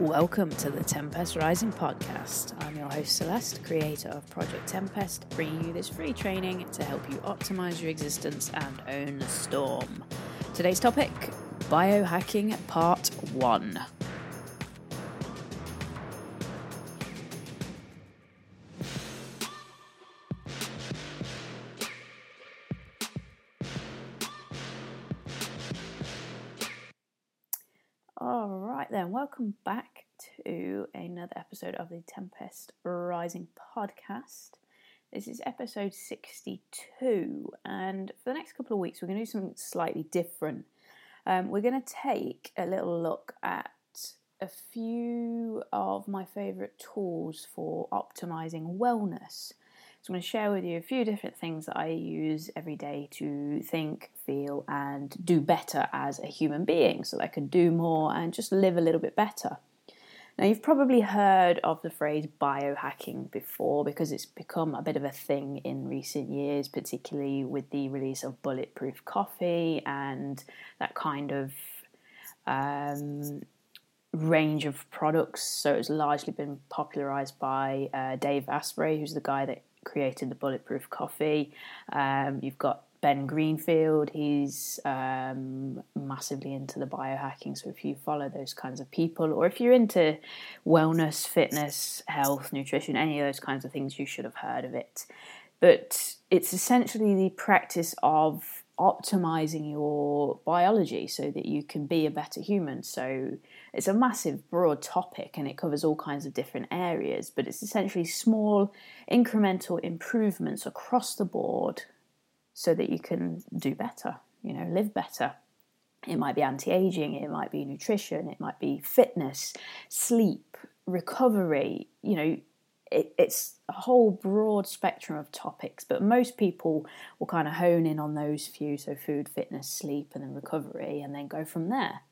Welcome to the Tempest Rising podcast. I'm your host Celeste, creator of Project Tempest, bringing you this free training to help you optimize your existence and own the storm. Today's topic biohacking part 1. Welcome back to another episode of the Tempest Rising podcast. This is episode 62, and for the next couple of weeks, we're going to do something slightly different. Um, we're going to take a little look at a few of my favourite tools for optimizing wellness. So, I'm going to share with you a few different things that I use every day to think, feel, and do better as a human being so that I can do more and just live a little bit better. Now, you've probably heard of the phrase biohacking before because it's become a bit of a thing in recent years, particularly with the release of Bulletproof Coffee and that kind of um, range of products. So it's largely been popularized by uh, Dave Asprey, who's the guy that created the Bulletproof Coffee. Um, you've got Ben Greenfield, he's um, massively into the biohacking. So if you follow those kinds of people, or if you're into wellness, fitness, health, nutrition, any of those kinds of things, you should have heard of it. But it's essentially the practice of optimizing your biology so that you can be a better human. So it's a massive, broad topic and it covers all kinds of different areas, but it's essentially small, incremental improvements across the board so that you can do better, you know, live better. It might be anti aging, it might be nutrition, it might be fitness, sleep, recovery, you know, it, it's a whole broad spectrum of topics, but most people will kind of hone in on those few so food, fitness, sleep, and then recovery, and then go from there.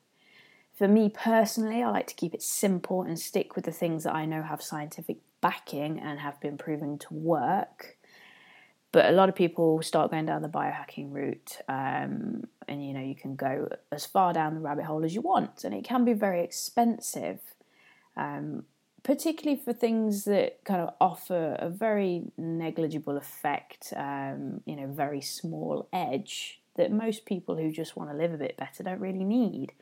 For me personally, I like to keep it simple and stick with the things that I know have scientific backing and have been proven to work but a lot of people start going down the biohacking route um, and you know you can go as far down the rabbit hole as you want and it can be very expensive um, particularly for things that kind of offer a very negligible effect um, you know very small edge that most people who just want to live a bit better don't really need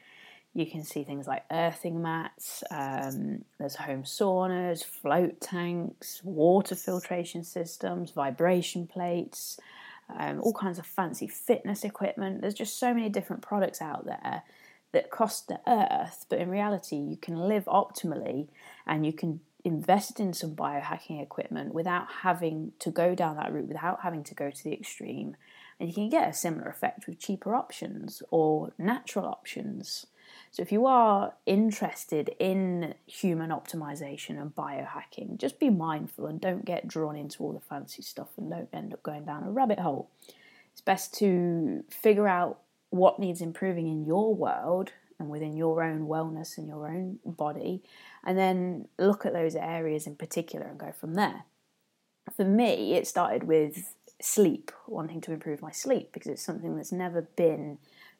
you can see things like earthing mats, um, there's home saunas, float tanks, water filtration systems, vibration plates, um, all kinds of fancy fitness equipment. There's just so many different products out there that cost the earth, but in reality, you can live optimally and you can invest in some biohacking equipment without having to go down that route, without having to go to the extreme. And you can get a similar effect with cheaper options or natural options. So, if you are interested in human optimization and biohacking, just be mindful and don't get drawn into all the fancy stuff and don't end up going down a rabbit hole. It's best to figure out what needs improving in your world and within your own wellness and your own body, and then look at those areas in particular and go from there. For me, it started with sleep, wanting to improve my sleep because it's something that's never been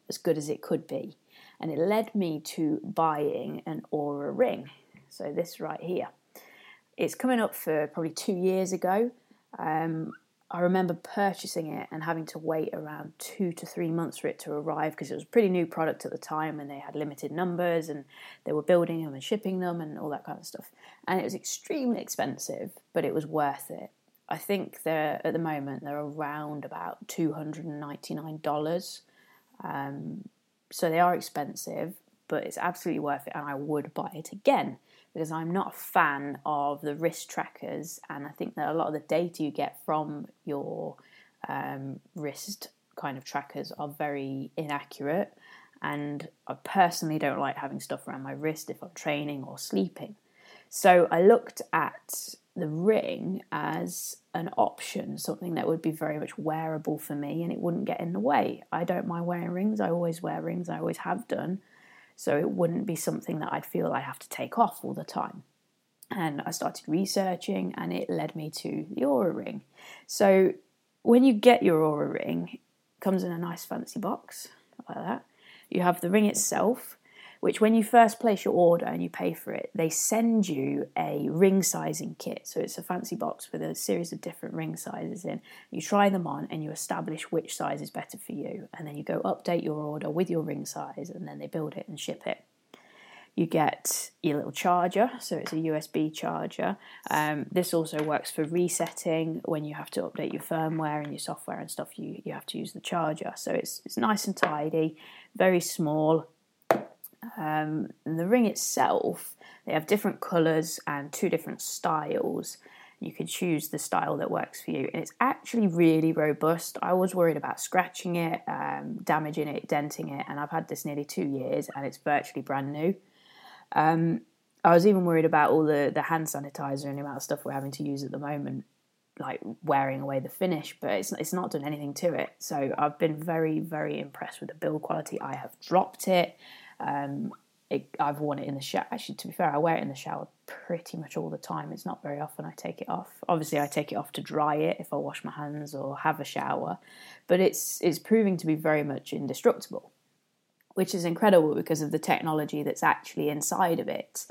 as good as it could be and it led me to buying an Oura ring. So, this right here. It's coming up for probably two years ago. Um, I remember purchasing it and having to wait around two to three months for it to arrive because it was a pretty new product at the time and they had limited numbers and they were building them and shipping them and all that kind of stuff. And it was extremely expensive, but it was worth it. I think they're at the moment they're around about two hundred and ninety nine dollars. Um, so they are expensive, but it's absolutely worth it, and I would buy it again because I'm not a fan of the wrist trackers, and I think that a lot of the data you get from your um, wrist kind of trackers are very inaccurate. And I personally don't like having stuff around my wrist if I'm training or sleeping. So I looked at the ring as an option, something that would be very much wearable for me and it wouldn't get in the way. I don't mind wearing rings, I always wear rings, I always have done. So it wouldn't be something that I'd feel I have to take off all the time. And I started researching and it led me to the Oura ring. So when you get your Oura ring, it comes in a nice fancy box like that. You have the ring itself, which when you first place your order and you pay for it, they send you a ring sizing kit. So it's a fancy box with a series of different ring sizes in. You try them on and you establish which size is better for you. And then you go update your order with your ring size and then they build it and ship it. You get your little charger, so it's a USB charger. Um, this also works for resetting when you have to update your firmware and your software and stuff. You you have to use the charger, so it's it's nice and tidy, very small, um, the ring itself, they have different colours and two different styles. You can choose the style that works for you, and it's actually really robust. I was worried about scratching it, um, damaging it, denting it, and I've had this nearly two years, and it's virtually brand new. Um, I was even worried about all the, the hand sanitizer and the amount of stuff we're having to use at the moment, like wearing away the finish, but it's, it's not done anything to it. So I've been very, very impressed with the build quality. I have dropped it. Um, it, I've worn it in the shower. Actually, to be fair, I wear it in the shower pretty much all the time. It's not very often I take it off. Obviously, I take it off to dry it if I wash my hands or have a shower, but it's it's proving to be very much indestructible, which is incredible because of the technology that's actually inside of it.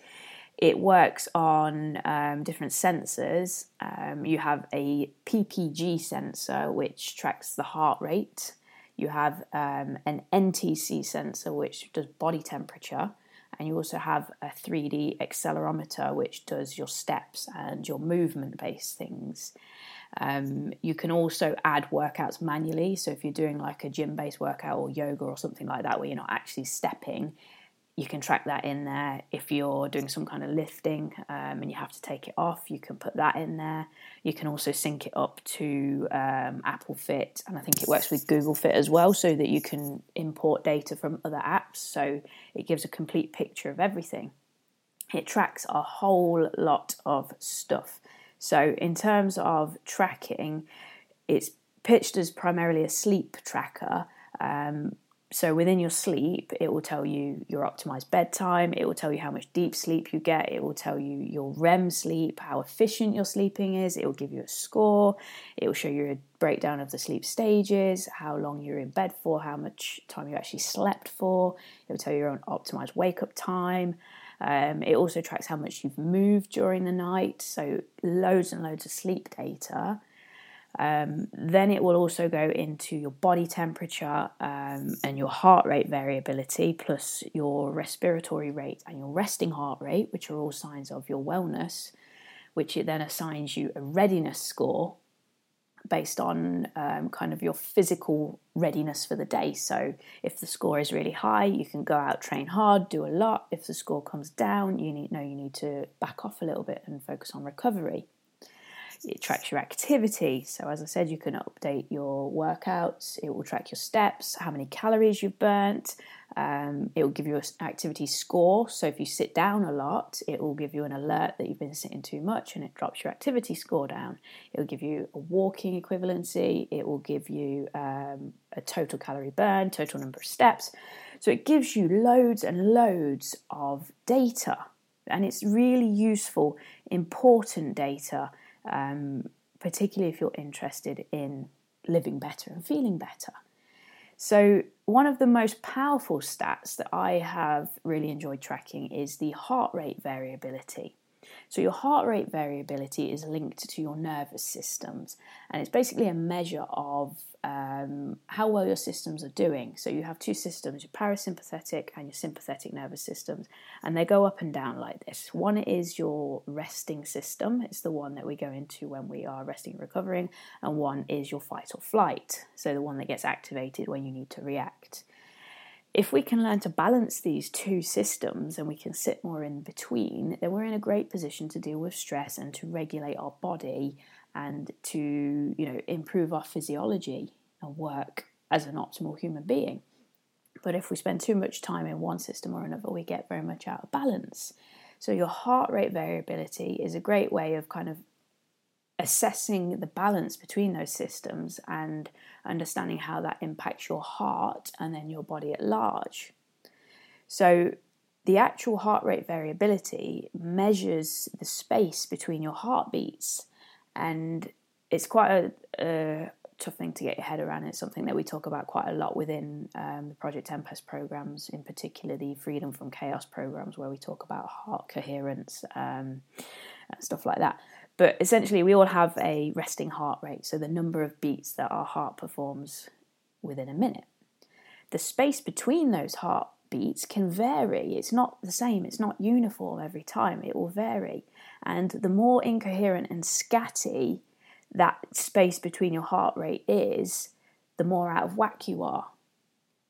It works on um, different sensors. Um, you have a PPG sensor which tracks the heart rate you have um, an NTC sensor which does body temperature, and you also have a 3D accelerometer which does your steps and your movement based things. Um, you can also add workouts manually. So if you're doing like a gym based workout or yoga or something like that where you're not actually stepping, you can track that in there. If you're doing some kind of lifting um, and you have to take it off, you can put that in there. You can also sync it up to um, Apple Fit, and I think it works with Google Fit as well, so that you can import data from other apps. So it gives a complete picture of everything. It tracks a whole lot of stuff. So, in terms of tracking, it's pitched as primarily a sleep tracker. Um, so within your sleep, it will tell you your optimized bedtime, it will tell you how much deep sleep you get, it will tell you your REM sleep, how efficient your sleeping is, it will give you a score, it will show you a breakdown of the sleep stages, how long you're in bed for, how much time you actually slept for, it will tell you your own optimized wake up time. Um, it also tracks how much you've moved during the night, so loads and loads of sleep data. Um, then it will also go into your body temperature um, and your heart rate variability, plus your respiratory rate and your resting heart rate, which are all signs of your wellness, which it then assigns you a readiness score based on um, kind of your physical readiness for the day. So if the score is really high, you can go out, train hard, do a lot. If the score comes down, you need know you need to back off a little bit and focus on recovery. It tracks your activity. So, as I said, you can update your workouts. It will track your steps, how many calories you've burnt. Um, it will give you an activity score. So, if you sit down a lot, it will give you an alert that you've been sitting too much and it drops your activity score down. It will give you a walking equivalency. It will give you um, a total calorie burn, total number of steps. So, it gives you loads and loads of data. And it's really useful, important data um, particularly if you're interested in living better and feeling better. So, one of the most powerful stats that I have really enjoyed tracking is the heart rate variability. So, your heart rate variability is linked to your nervous systems, and it's basically a measure of um, how well your systems are doing. So you have two systems, your parasympathetic and your sympathetic nervous systems, and they go up and down like this. One is your resting system, it's the one that we go into when we are resting and recovering, and one is your fight or flight, so the one that gets activated when you need to react. If we can learn to balance these two systems and we can sit more in between, then we're in a great position to deal with stress and to regulate our body and to you know improve our physiology and work as an optimal human being. But if we spend too much time in one system or another, we get very much out of balance. So, your heart rate variability is a great way of kind of assessing the balance between those systems and understanding how that impacts your heart and then your body at large. So, the actual heart rate variability measures the space between your heartbeats and it's quite a, a tough thing to get your head around. It's something that we talk about quite a lot within um, the Project Tempest programs, in particular the Freedom from Chaos programs, where we talk about heart coherence um, and stuff like that. But essentially, we all have a resting heart rate, so the number of beats that our heart performs within a minute. The space between those heartbeats can vary. It's not the same, it's not uniform every time, it will vary. And the more incoherent and scatty that space between your heart rate is, the more out of whack you are.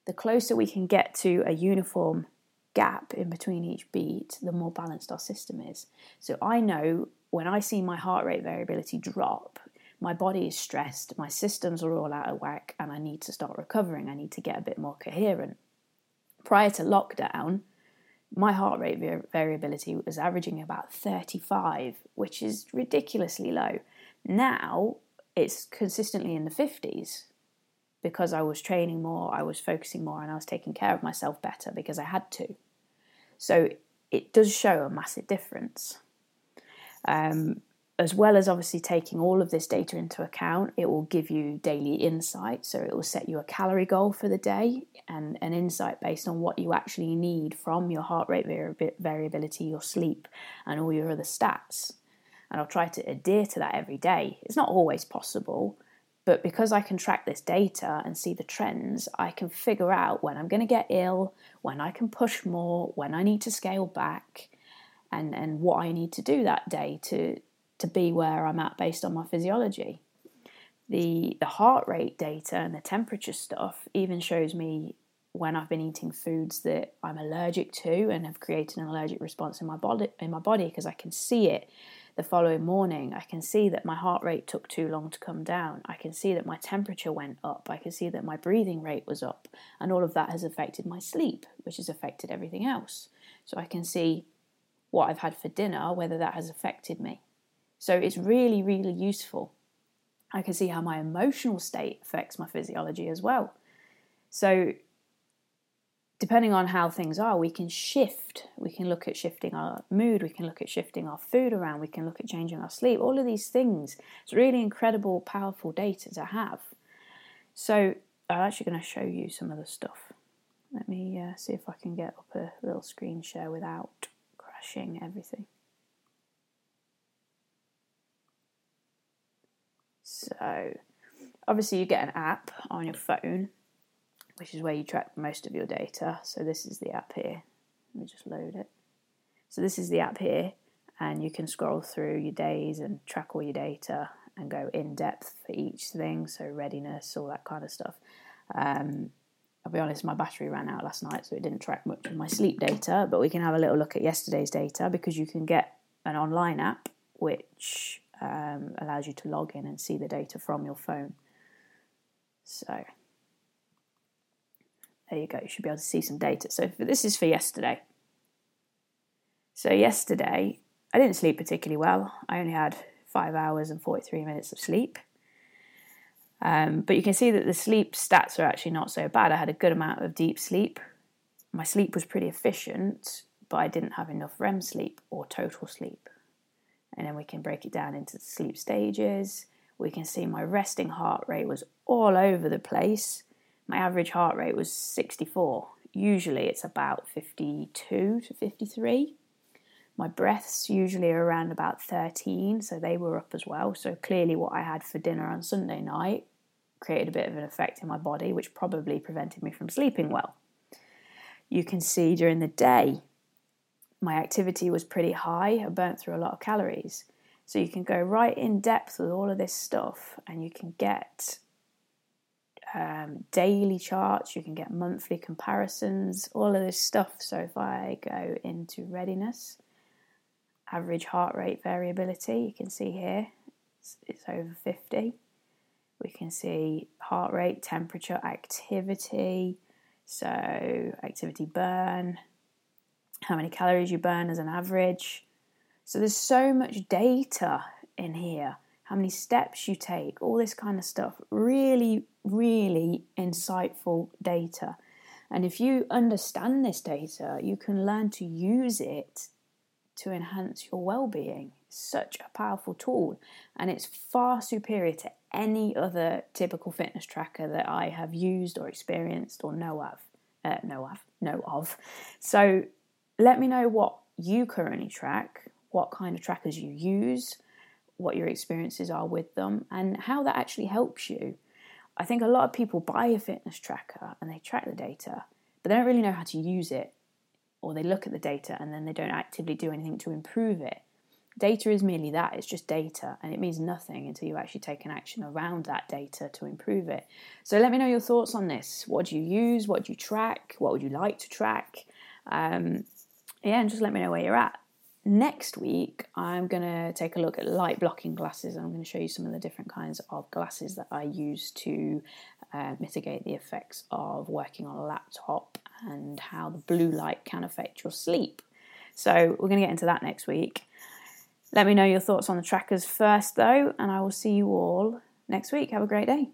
The closer we can get to a uniform gap in between each beat, the more balanced our system is. So I know when I see my heart rate variability drop, my body is stressed, my systems are all out of whack, and I need to start recovering. I need to get a bit more coherent. Prior to lockdown, my heart rate variability was averaging about 35, which is ridiculously low. Now it's consistently in the 50s because I was training more, I was focusing more, and I was taking care of myself better because I had to. So it does show a massive difference. Um, as well as obviously taking all of this data into account, it will give you daily insight. So it will set you a calorie goal for the day and an insight based on what you actually need from your heart rate variability, your sleep, and all your other stats. And I'll try to adhere to that every day. It's not always possible, but because I can track this data and see the trends, I can figure out when I'm going to get ill, when I can push more, when I need to scale back, and, and what I need to do that day to, to be where I'm at based on my physiology. The, the heart rate data and the temperature stuff even shows me when I've been eating foods that I'm allergic to and have created an allergic response in my body in my body because I can see it the following morning. I can see that my heart rate took too long to come down. I can see that my temperature went up. I can see that my breathing rate was up. And all of that has affected my sleep, which has affected everything else. So I can see what I've had for dinner, whether that has affected me. So it's really, really useful. I can see how my emotional state affects my physiology as well. So, depending on how things are, we can shift. We can look at shifting our mood, we can look at shifting our food around, we can look at changing our sleep, all of these things. It's really incredible, powerful data to have. So, I'm actually going to show you some of the stuff. Let me uh, see if I can get up a little screen share without crashing everything. So, obviously, you get an app on your phone, which is where you track most of your data. So, this is the app here. Let me just load it. So, this is the app here, and you can scroll through your days and track all your data and go in depth for each thing. So, readiness, all that kind of stuff. Um, I'll be honest, my battery ran out last night, so it didn't track much of my sleep data. But we can have a little look at yesterday's data because you can get an online app which um, allows you to log in and see the data from your phone. So there you go. You should be able to see some data. So this is for yesterday. So yesterday, I didn't sleep particularly well. I only had five hours and 43 minutes of sleep. Um, but you can see that the sleep stats are actually not so bad. I had a good amount of deep sleep. My sleep was pretty efficient, but I didn't have enough REM sleep or total sleep and then we can break it down into sleep stages. We can see my resting heart rate was all over the place. My average heart rate was 64. Usually it's about 52 to 53. My breaths usually are around about 13, so they were up as well. So clearly, what I had for dinner on Sunday night created a bit of an effect in my body, which probably prevented me from sleeping well. You can see during the day, my activity was pretty high. I burnt through a lot of calories. So you can go right in depth with all of this stuff and you can get um, daily charts, you can get monthly comparisons, all of this stuff. So if I go into readiness, average heart rate variability, you can see here it's, it's over 50. We can see heart rate, temperature, activity, so activity burn, how many calories you burn as an average. So there's so much data in here, how many steps you take, all this kind of stuff. Really, really insightful data. And if you understand this data, you can learn to use it to enhance your well being. Such a powerful tool, and it's far superior to any other typical fitness tracker that I have used or experienced or know of. Uh, know of, know of. So let me know what you currently track, what kind of trackers you use, what your experiences are with them, and how that actually helps you. I think a lot of people buy a fitness tracker and they track the data, but they don't really know how to use it, or they look at the data and then they don't actively do anything to improve it. Data is merely that, it's just data, and it means nothing until you actually take an action around that data to improve it. So let me know your thoughts on this. What do you use? What do you track? What would you like to track? Um, yeah, and just let me know where you're at. Next week, I'm going to take a look at light blocking glasses and I'm going to show you some of the different kinds of glasses that I use to uh, mitigate the effects of working on a laptop and how the blue light can affect your sleep. So, we're going to get into that next week. Let me know your thoughts on the trackers first, though, and I will see you all next week. Have a great day.